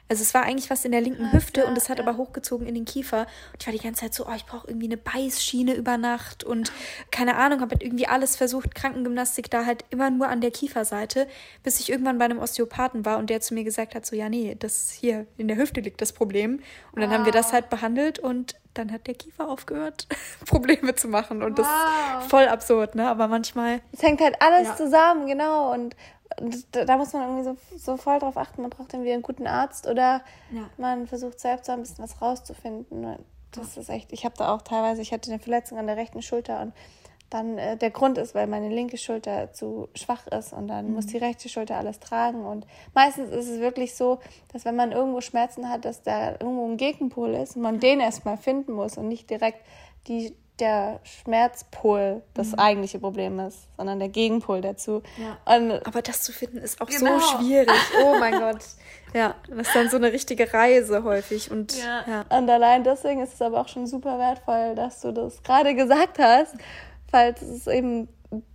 Also es war eigentlich was in der linken Hüfte ja, und es hat aber hochgezogen in den Kiefer. Und ich war die ganze Zeit so, oh, ich brauche irgendwie eine Beißschiene über Nacht und keine Ahnung, habe halt irgendwie alles versucht, Krankengymnastik da halt immer nur an der Kieferseite, bis ich irgendwann bei einem Osteopathen war und der zu mir gesagt hat, so ja, nee, das hier in der Hüfte liegt das Problem. Und dann wow. haben wir das halt behandelt und dann hat der Kiefer aufgehört, Probleme zu machen. Und wow. das ist voll absurd, ne? Aber manchmal. Es hängt halt alles ja. zusammen, genau. Und da, da, muss man irgendwie so, so voll drauf achten. Man braucht irgendwie einen guten Arzt oder ja. man versucht selbst ein bisschen was rauszufinden. Das ist echt, ich habe da auch teilweise, ich hatte eine Verletzung an der rechten Schulter und dann äh, der Grund ist, weil meine linke Schulter zu schwach ist und dann mhm. muss die rechte Schulter alles tragen. Und meistens ist es wirklich so, dass wenn man irgendwo Schmerzen hat, dass da irgendwo ein Gegenpol ist und man ja. den erstmal finden muss und nicht direkt die der Schmerzpol das mhm. eigentliche Problem ist, sondern der Gegenpol dazu. Ja. Und, Aber das zu finden ist auch genau. so schwierig. Oh mein Gott. Ja, das ist dann so eine richtige Reise häufig. Und, ja. ja. und allein deswegen ist es aber auch schon super wertvoll, dass du das gerade gesagt hast, falls es eben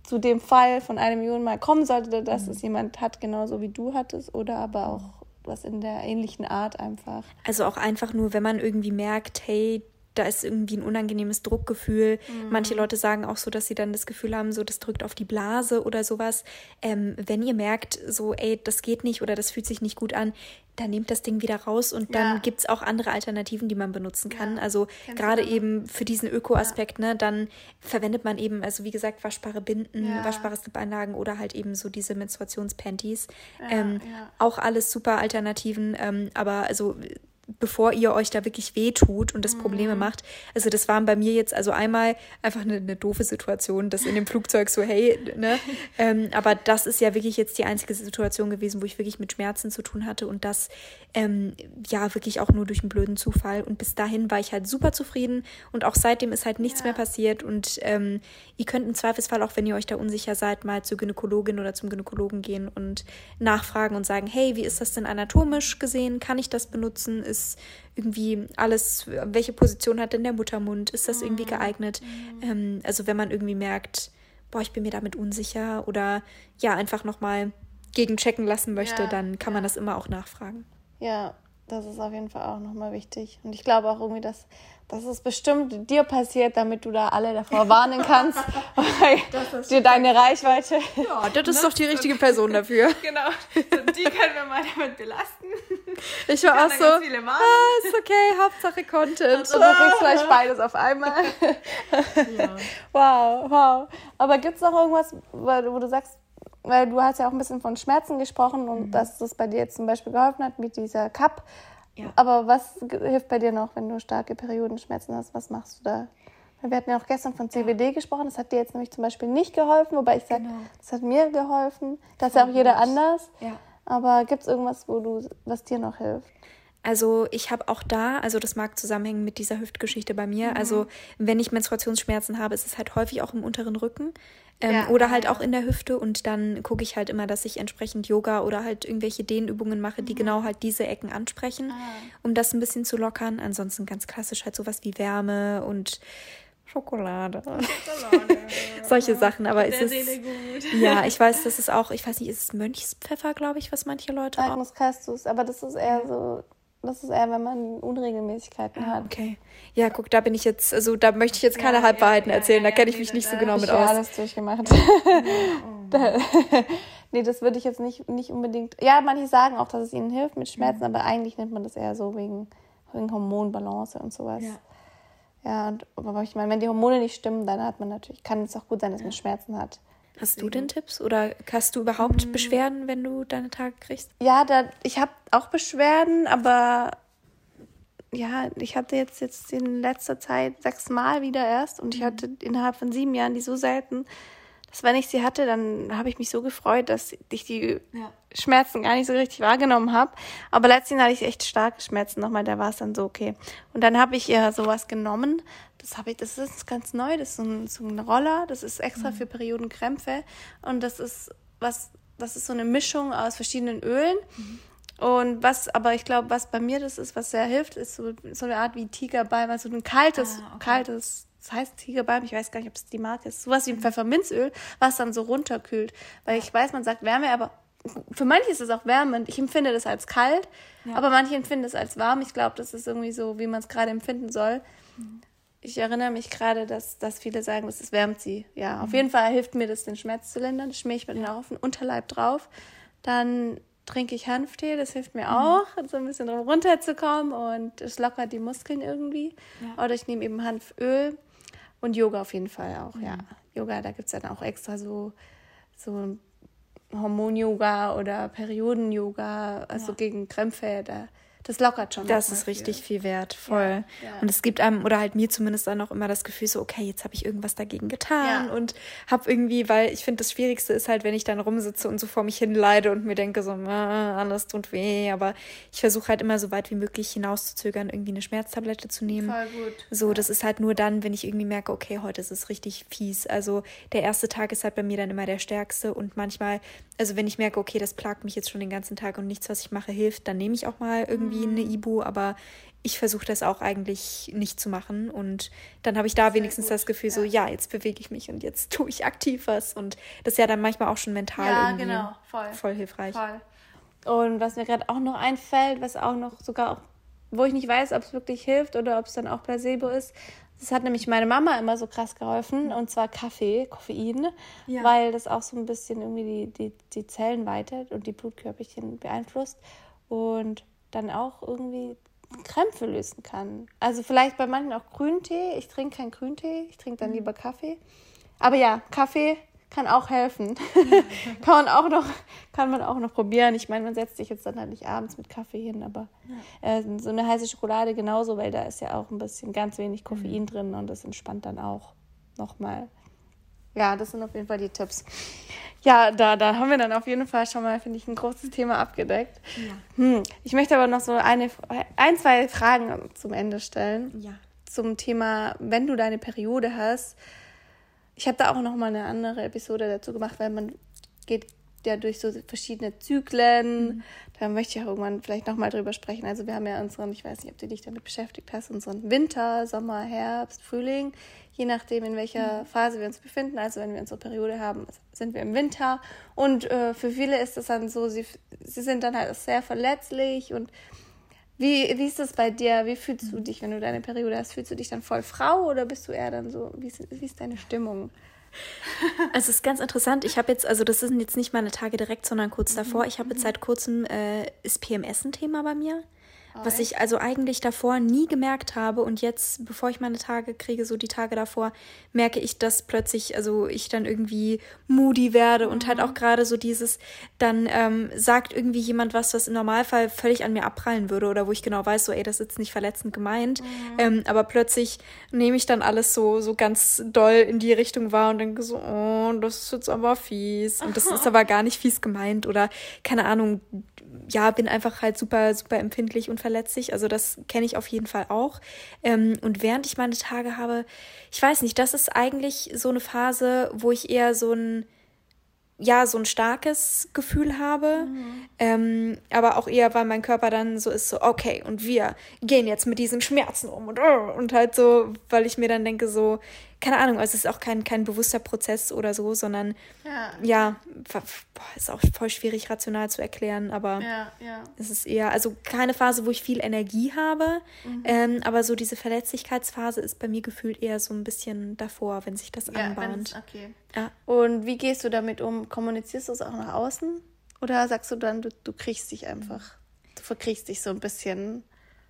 zu dem Fall von einem Million mal kommen sollte, dass mhm. es jemand hat, genauso wie du hattest, oder aber auch was in der ähnlichen Art einfach. Also auch einfach nur, wenn man irgendwie merkt, hey, da ist irgendwie ein unangenehmes Druckgefühl. Mhm. Manche Leute sagen auch so, dass sie dann das Gefühl haben, so das drückt auf die Blase oder sowas. Ähm, wenn ihr merkt, so, ey, das geht nicht oder das fühlt sich nicht gut an, dann nehmt das Ding wieder raus und dann ja. es auch andere Alternativen, die man benutzen kann. Ja. Also gerade eben für diesen Öko-Aspekt, ja. ne, dann verwendet man eben, also wie gesagt, waschbare Binden, waschbare Slip-Einlagen oder halt eben so diese Menstruationspanties. Ähm, auch alles super Alternativen, ähm, aber also bevor ihr euch da wirklich wehtut und das Probleme mhm. macht. Also das waren bei mir jetzt also einmal einfach eine, eine doofe Situation, das in dem Flugzeug so, hey, ne? ähm, aber das ist ja wirklich jetzt die einzige Situation gewesen, wo ich wirklich mit Schmerzen zu tun hatte und das ähm, ja wirklich auch nur durch einen blöden Zufall. Und bis dahin war ich halt super zufrieden und auch seitdem ist halt nichts ja. mehr passiert und ähm, ihr könnt im Zweifelsfall auch, wenn ihr euch da unsicher seid, mal zur Gynäkologin oder zum Gynäkologen gehen und nachfragen und sagen, hey, wie ist das denn anatomisch gesehen? Kann ich das benutzen? Ist irgendwie alles, welche Position hat denn der Muttermund? Ist das irgendwie mhm. geeignet? Ähm, also wenn man irgendwie merkt, boah, ich bin mir damit unsicher oder ja, einfach nochmal gegenchecken lassen möchte, ja, dann kann ja. man das immer auch nachfragen. Ja, das ist auf jeden Fall auch nochmal wichtig. Und ich glaube auch irgendwie, dass, dass es bestimmt dir passiert, damit du da alle davor warnen kannst. dir deine Reichweite. Ja, das ist doch die richtige Person dafür. genau. So, die können wir mal damit belasten. Ich war auch so, ah, ist okay, Hauptsache Content. Also, du kriegst vielleicht beides auf einmal. ja. Wow, wow. Aber gibt es noch irgendwas, wo du sagst, weil du hast ja auch ein bisschen von Schmerzen gesprochen und mhm. dass das bei dir jetzt zum Beispiel geholfen hat mit dieser Cup. Ja. Aber was hilft bei dir noch, wenn du starke Periodenschmerzen hast? Was machst du da? Wir hatten ja auch gestern von CBD ja. gesprochen. Das hat dir jetzt nämlich zum Beispiel nicht geholfen, wobei ich sage, genau. das hat mir geholfen. Das ist ja auch jeder anders. Ja. Aber gibt es irgendwas, wo du, was dir noch hilft? Also ich habe auch da, also das mag zusammenhängen mit dieser Hüftgeschichte bei mir. Mhm. Also wenn ich Menstruationsschmerzen habe, ist es halt häufig auch im unteren Rücken. Ähm, ja, oder halt auch in der Hüfte und dann gucke ich halt immer, dass ich entsprechend Yoga oder halt irgendwelche Dehnübungen mache, die mhm. genau halt diese Ecken ansprechen, ah. um das ein bisschen zu lockern. Ansonsten ganz klassisch halt sowas wie Wärme und Schokolade. Schokolade. Solche Sachen, aber ist es Ja, ich weiß, das ist auch, ich weiß nicht, ist es Mönchspfeffer, glaube ich, was manche Leute Magnus Castus, aber das ist eher so das ist eher, wenn man Unregelmäßigkeiten ah, hat. Okay. Ja, guck, da bin ich jetzt, also da möchte ich jetzt keine ja, Halbwahrheiten ja, erzählen, ja, da kenne ich mich nicht so genau mit aus. Ich alles durchgemacht. nee, das würde ich jetzt nicht, nicht unbedingt. Ja, manche sagen auch, dass es ihnen hilft mit Schmerzen, mhm. aber eigentlich nennt man das eher so wegen, wegen Hormonbalance und sowas. Ja. Ja, und, aber ich meine, wenn die Hormone nicht stimmen, dann hat man natürlich, kann es auch gut sein, dass man Schmerzen hat. Hast du denn Tipps oder hast du überhaupt mhm. Beschwerden, wenn du deine Tage kriegst? Ja, da, ich habe auch Beschwerden, aber ja, ich hatte jetzt, jetzt in letzter Zeit sechsmal wieder erst und ich mhm. hatte innerhalb von sieben Jahren die so selten, dass wenn ich sie hatte, dann habe ich mich so gefreut, dass ich die ja. Schmerzen gar nicht so richtig wahrgenommen habe. Aber letztens hatte ich echt starke Schmerzen nochmal, da war es dann so okay. Und dann habe ich ihr sowas genommen. Das habe ich, das ist ganz neu, das ist so ein, so ein Roller, das ist extra mhm. für Periodenkrämpfe. Und das ist was, das ist so eine Mischung aus verschiedenen Ölen. Mhm. Und was, aber ich glaube, was bei mir das ist, was sehr hilft, ist so, so eine Art wie Tigerbalm, also ein kaltes, ah, okay. kaltes, das heißt Tigerbalm, ich weiß gar nicht, ob es die Marke ist, sowas wie ein mhm. Pfefferminzöl, was dann so runterkühlt. Weil ich weiß, man sagt Wärme, aber für manche ist es auch wärmend. Ich empfinde das als kalt, ja. aber manche empfinden es als warm. Ich glaube, das ist irgendwie so, wie man es gerade empfinden soll. Mhm. Ich erinnere mich gerade, dass, dass viele sagen, das wärmt sie. Ja, mhm. auf jeden Fall hilft mir das, den Schmerz zu lindern. Das schmier ich mir dann auf den Unterleib drauf. Dann trinke ich Hanftee, das hilft mir mhm. auch, so ein bisschen runterzukommen und es lockert die Muskeln irgendwie. Ja. Oder ich nehme eben Hanföl und Yoga auf jeden Fall auch, ja. Mhm. Yoga, da gibt es dann auch extra so, so Hormon-Yoga oder Perioden-Yoga, also ja. gegen Krämpfe, da das lockert schon. Das ist richtig viel, viel wert, voll. Ja, ja. Und es gibt einem, oder halt mir zumindest dann auch immer das Gefühl so, okay, jetzt habe ich irgendwas dagegen getan ja. und habe irgendwie, weil ich finde, das Schwierigste ist halt, wenn ich dann rumsitze und so vor mich hin leide und mir denke so, alles tut weh, aber ich versuche halt immer so weit wie möglich hinauszuzögern, irgendwie eine Schmerztablette zu nehmen. Voll gut. So, das ist halt nur dann, wenn ich irgendwie merke, okay, heute ist es richtig fies. Also der erste Tag ist halt bei mir dann immer der stärkste und manchmal, also wenn ich merke, okay, das plagt mich jetzt schon den ganzen Tag und nichts, was ich mache, hilft, dann nehme ich auch mal irgendwie irgendwie eine Ibu, aber ich versuche das auch eigentlich nicht zu machen. Und dann habe ich da Sehr wenigstens gut. das Gefühl, so, ja. ja, jetzt bewege ich mich und jetzt tue ich aktiv was. Und das ist ja dann manchmal auch schon mental ja, irgendwie genau. voll. voll hilfreich. Voll. Und was mir gerade auch noch einfällt, was auch noch sogar auch, wo ich nicht weiß, ob es wirklich hilft oder ob es dann auch Placebo ist, das hat nämlich meine Mama immer so krass geholfen, und zwar Kaffee, Koffein, ja. weil das auch so ein bisschen irgendwie die, die, die Zellen weitet und die Blutkörperchen beeinflusst. Und dann auch irgendwie Krämpfe lösen kann. Also vielleicht bei manchen auch Grüntee. Ich trinke keinen Grüntee, ich trinke dann mhm. lieber Kaffee. Aber ja, Kaffee kann auch helfen. kann man auch noch, kann man auch noch probieren. Ich meine, man setzt sich jetzt dann halt nicht abends mit Kaffee hin, aber äh, so eine heiße Schokolade genauso, weil da ist ja auch ein bisschen ganz wenig Koffein mhm. drin und das entspannt dann auch nochmal. Ja, das sind auf jeden Fall die Tipps. Ja, da, da haben wir dann auf jeden Fall schon mal, finde ich, ein großes Thema abgedeckt. Ja. Hm. Ich möchte aber noch so eine, ein, zwei Fragen zum Ende stellen. Ja. Zum Thema, wenn du deine Periode hast. Ich habe da auch noch mal eine andere Episode dazu gemacht, weil man geht ja durch so verschiedene Zyklen. Mhm. Da möchte ich auch irgendwann vielleicht noch mal drüber sprechen. Also wir haben ja unseren, ich weiß nicht, ob du dich damit beschäftigt hast, unseren Winter, Sommer, Herbst, Frühling. Je nachdem, in welcher mhm. Phase wir uns befinden. Also wenn wir unsere Periode haben, sind wir im Winter. Und äh, für viele ist es dann so, sie, sie sind dann halt sehr verletzlich. Und wie, wie ist das bei dir? Wie fühlst du dich, wenn du deine Periode hast? Fühlst du dich dann voll Frau oder bist du eher dann so, wie ist, wie ist deine Stimmung? Also es ist ganz interessant. Ich habe jetzt, also das sind jetzt nicht meine Tage direkt, sondern kurz mhm. davor. Ich habe jetzt mhm. seit kurzem, äh, ist PMS ein Thema bei mir was ich also eigentlich davor nie gemerkt habe und jetzt, bevor ich meine Tage kriege, so die Tage davor, merke ich, dass plötzlich, also ich dann irgendwie moody werde mhm. und halt auch mhm. gerade so dieses, dann ähm, sagt irgendwie jemand was, was im Normalfall völlig an mir abprallen würde oder wo ich genau weiß, so ey, das ist jetzt nicht verletzend gemeint, mhm. ähm, aber plötzlich nehme ich dann alles so, so ganz doll in die Richtung wahr und denke so, oh, das ist jetzt aber fies und das ist aber gar nicht fies gemeint oder keine Ahnung, ja, bin einfach halt super, super empfindlich und verletzlich. Also das kenne ich auf jeden Fall auch. Ähm, und während ich meine Tage habe, ich weiß nicht, das ist eigentlich so eine Phase, wo ich eher so ein ja, so ein starkes Gefühl habe, mhm. ähm, aber auch eher, weil mein Körper dann so ist, so, okay, und wir gehen jetzt mit diesen Schmerzen um und, und halt so, weil ich mir dann denke, so, keine Ahnung, also es ist auch kein, kein bewusster Prozess oder so, sondern ja, ja boah, ist auch voll schwierig rational zu erklären, aber ja, ja. es ist eher, also keine Phase, wo ich viel Energie habe, mhm. ähm, aber so diese Verletzlichkeitsphase ist bei mir gefühlt eher so ein bisschen davor, wenn sich das ja, anbahnt. Okay. Ja. Und wie gehst du damit um? Kommunizierst du es auch nach außen? Oder sagst du dann, du, du kriegst dich einfach, du verkriechst dich so ein bisschen?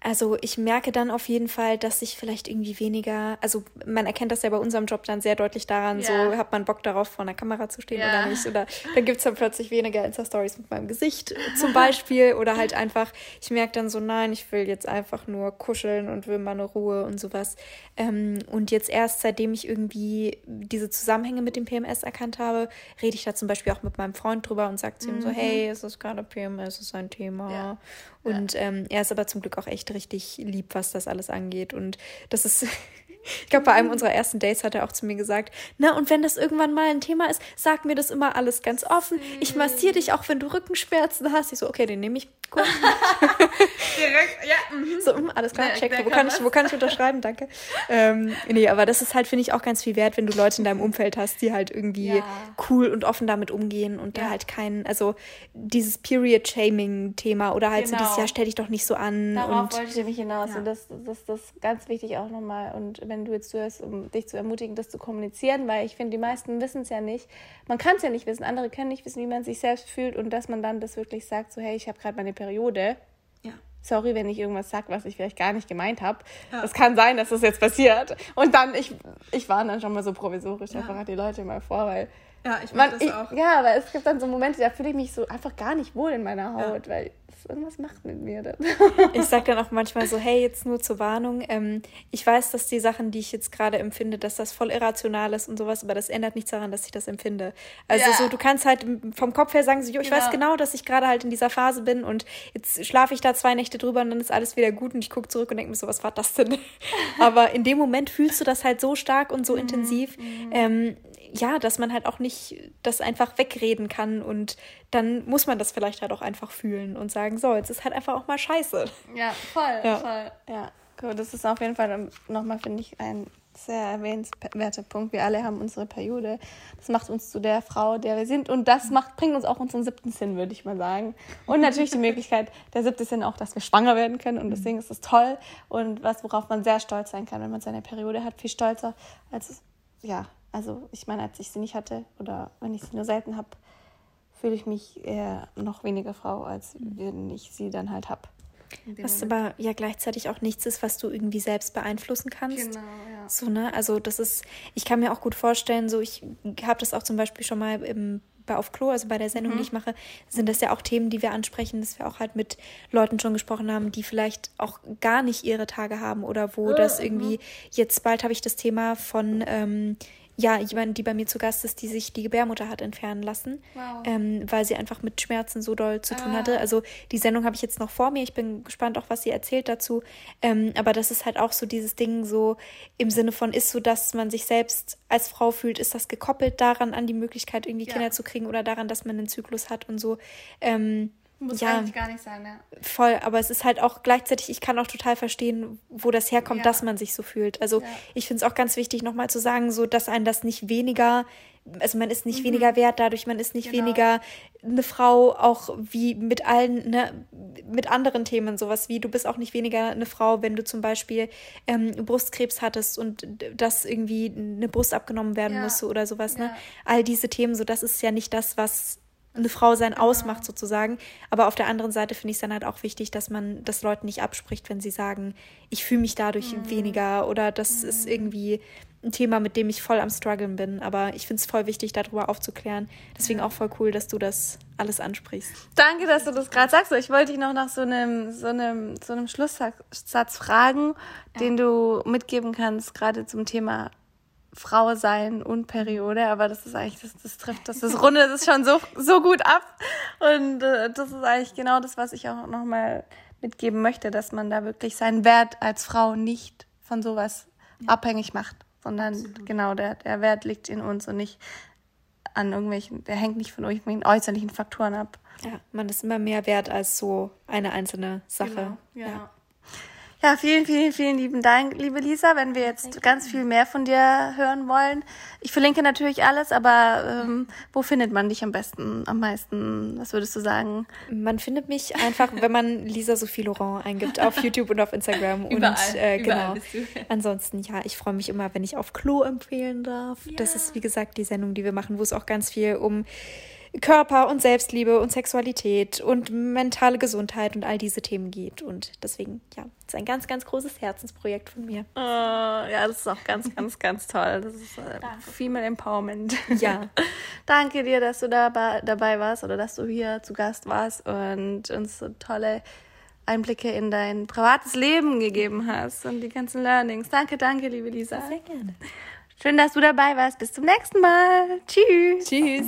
Also ich merke dann auf jeden Fall, dass ich vielleicht irgendwie weniger, also man erkennt das ja bei unserem Job dann sehr deutlich daran, ja. so hat man Bock darauf, vor einer Kamera zu stehen ja. oder nicht. Oder dann gibt es dann plötzlich weniger Insta-Stories mit meinem Gesicht zum Beispiel. oder halt einfach, ich merke dann so, nein, ich will jetzt einfach nur kuscheln und will meine Ruhe und sowas. Ähm, und jetzt erst, seitdem ich irgendwie diese Zusammenhänge mit dem PMS erkannt habe, rede ich da zum Beispiel auch mit meinem Freund drüber und sage zu ihm so, mhm. hey, es ist gerade PMS, es ist ein Thema. Ja. Und ähm, er ist aber zum Glück auch echt richtig lieb, was das alles angeht. Und das ist ich glaube, bei einem unserer ersten Dates hat er auch zu mir gesagt, na, und wenn das irgendwann mal ein Thema ist, sag mir das immer alles ganz offen. Ich massiere dich auch, wenn du Rückenschmerzen hast. Ich so, okay, den nehme ich. Gut. Direkt, ja. Mhm. So, mh, alles klar, check. Wo kann, ich, wo kann ich unterschreiben? Danke. Ähm, nee, aber das ist halt, finde ich, auch ganz viel wert, wenn du Leute in deinem Umfeld hast, die halt irgendwie ja. cool und offen damit umgehen und ja. da halt kein, also dieses Period-Shaming-Thema oder halt genau. so dieses, ja, stell dich doch nicht so an. Darauf und, wollte ich nämlich hinaus. Ja. Und das, das, das ist ganz wichtig auch nochmal. Und wenn wenn du jetzt zuhörst, um dich zu ermutigen, das zu kommunizieren, weil ich finde, die meisten wissen es ja nicht. Man kann es ja nicht wissen, andere können nicht wissen, wie man sich selbst fühlt und dass man dann das wirklich sagt, so hey, ich habe gerade meine Periode. Ja. Sorry, wenn ich irgendwas sage, was ich vielleicht gar nicht gemeint habe. Es ja. kann sein, dass das jetzt passiert. Und dann, ich, ich war dann schon mal so provisorisch, ja. einfach die Leute mal vor, weil ja, ich mag das ich, auch. Ja, aber es gibt dann so Momente, da fühle ich mich so einfach gar nicht wohl in meiner Haut, ja. weil irgendwas macht mit mir. Dann. ich sage dann auch manchmal so, hey, jetzt nur zur Warnung. Ähm, ich weiß, dass die Sachen, die ich jetzt gerade empfinde, dass das voll irrational ist und sowas, aber das ändert nichts daran, dass ich das empfinde. Also ja. so, du kannst halt vom Kopf her sagen, so, jo, ich genau. weiß genau, dass ich gerade halt in dieser Phase bin und jetzt schlafe ich da zwei Nächte drüber und dann ist alles wieder gut und ich gucke zurück und denke mir so, was war das denn? aber in dem Moment fühlst du das halt so stark und so mhm. intensiv. Mhm. Ähm, ja, dass man halt auch nicht das einfach wegreden kann und dann muss man das vielleicht halt auch einfach fühlen und sagen, so, jetzt ist halt einfach auch mal scheiße. Ja, voll, ja. voll. Ja, cool. Das ist auf jeden Fall nochmal, finde ich, ein sehr erwähnenswerter Punkt. Wir alle haben unsere Periode. Das macht uns zu der Frau, der wir sind. Und das macht, bringt uns auch unseren siebten Sinn, würde ich mal sagen. Und natürlich die Möglichkeit, der siebte Sinn auch, dass wir schwanger werden können. Und deswegen ist es toll. Und was, worauf man sehr stolz sein kann, wenn man seine Periode hat. Viel stolzer als, ja, also ich meine, als ich sie nicht hatte oder wenn ich sie nur selten habe, fühle ich mich eher noch weniger Frau, als wenn ich sie dann halt habe. Was Moment. aber ja gleichzeitig auch nichts ist, was du irgendwie selbst beeinflussen kannst. Genau, ja. So, ne? Also das ist, ich kann mir auch gut vorstellen, so ich habe das auch zum Beispiel schon mal im bei Auf Klo, also bei der Sendung, mhm. die ich mache, sind das ja auch Themen, die wir ansprechen, dass wir auch halt mit Leuten schon gesprochen haben, die vielleicht auch gar nicht ihre Tage haben oder wo oh, das irgendwie, mhm. jetzt bald habe ich das Thema von ähm, ja, jemand, die bei mir zu Gast ist, die sich die Gebärmutter hat entfernen lassen, wow. ähm, weil sie einfach mit Schmerzen so doll zu tun ah. hatte. Also die Sendung habe ich jetzt noch vor mir. Ich bin gespannt auch, was sie erzählt dazu. Ähm, aber das ist halt auch so dieses Ding so im Sinne von, ist so, dass man sich selbst als Frau fühlt, ist das gekoppelt daran, an die Möglichkeit, irgendwie ja. Kinder zu kriegen oder daran, dass man einen Zyklus hat und so. Ähm, Muss ja, eigentlich gar nicht sein, ja. Voll, aber es ist halt auch gleichzeitig, ich kann auch total verstehen, wo das herkommt, ja. dass man sich so fühlt. Also ja. ich finde es auch ganz wichtig, nochmal zu sagen, so dass einen das nicht weniger, also man ist nicht mhm. weniger wert dadurch, man ist nicht genau. weniger eine Frau, auch wie mit allen, ne, mit anderen Themen, sowas wie, du bist auch nicht weniger eine Frau, wenn du zum Beispiel ähm, Brustkrebs hattest und das irgendwie eine Brust abgenommen werden ja. musste oder sowas, ne? All diese Themen, so das ist ja nicht das, was eine Frau sein ausmacht sozusagen. Aber auf der anderen Seite finde ich es dann halt auch wichtig, dass man das Leuten nicht abspricht, wenn sie sagen, ich fühle mich dadurch mhm. weniger oder das mhm. ist irgendwie ein Thema, mit dem ich voll am struggeln bin. Aber ich finde es voll wichtig, darüber aufzuklären. Deswegen auch voll cool, dass du das alles ansprichst. Danke, dass du das gerade sagst. Ich wollte dich noch nach so einem, so einem, so einem Schlusssatz fragen, ja. den du mitgeben kannst, gerade zum Thema Frau sein und Periode, aber das ist eigentlich, das, das trifft das, das rundet es schon so, so gut ab. Und äh, das ist eigentlich genau das, was ich auch nochmal mitgeben möchte, dass man da wirklich seinen Wert als Frau nicht von sowas ja. abhängig macht, sondern Absolut. genau der, der Wert liegt in uns und nicht an irgendwelchen, der hängt nicht von irgendwelchen äußerlichen Faktoren ab. Ja, man ist immer mehr wert als so eine einzelne Sache. Genau, ja. ja. Ja, vielen, vielen, vielen lieben Dank, liebe Lisa. Wenn wir jetzt ganz viel mehr von dir hören wollen, ich verlinke natürlich alles, aber ähm, wo findet man dich am besten, am meisten? Was würdest du sagen? Man findet mich einfach, wenn man Lisa Sophie Laurent eingibt, auf YouTube und auf Instagram. Überall, und äh, genau. Ansonsten, ja, ich freue mich immer, wenn ich auf Klo empfehlen darf. Ja. Das ist, wie gesagt, die Sendung, die wir machen, wo es auch ganz viel um Körper und Selbstliebe und Sexualität und mentale Gesundheit und all diese Themen geht. Und deswegen, ja, es ist ein ganz, ganz großes Herzensprojekt von mir. Oh, ja, das ist auch ganz, ganz, ganz toll. Das ist äh, Female Empowerment. Ja. Danke dir, dass du dabei, dabei warst oder dass du hier zu Gast warst und uns so tolle Einblicke in dein privates Leben gegeben hast und die ganzen Learnings. Danke, danke, liebe Lisa. Sehr gerne. Schön, dass du dabei warst. Bis zum nächsten Mal. Tschüss. Tschüss.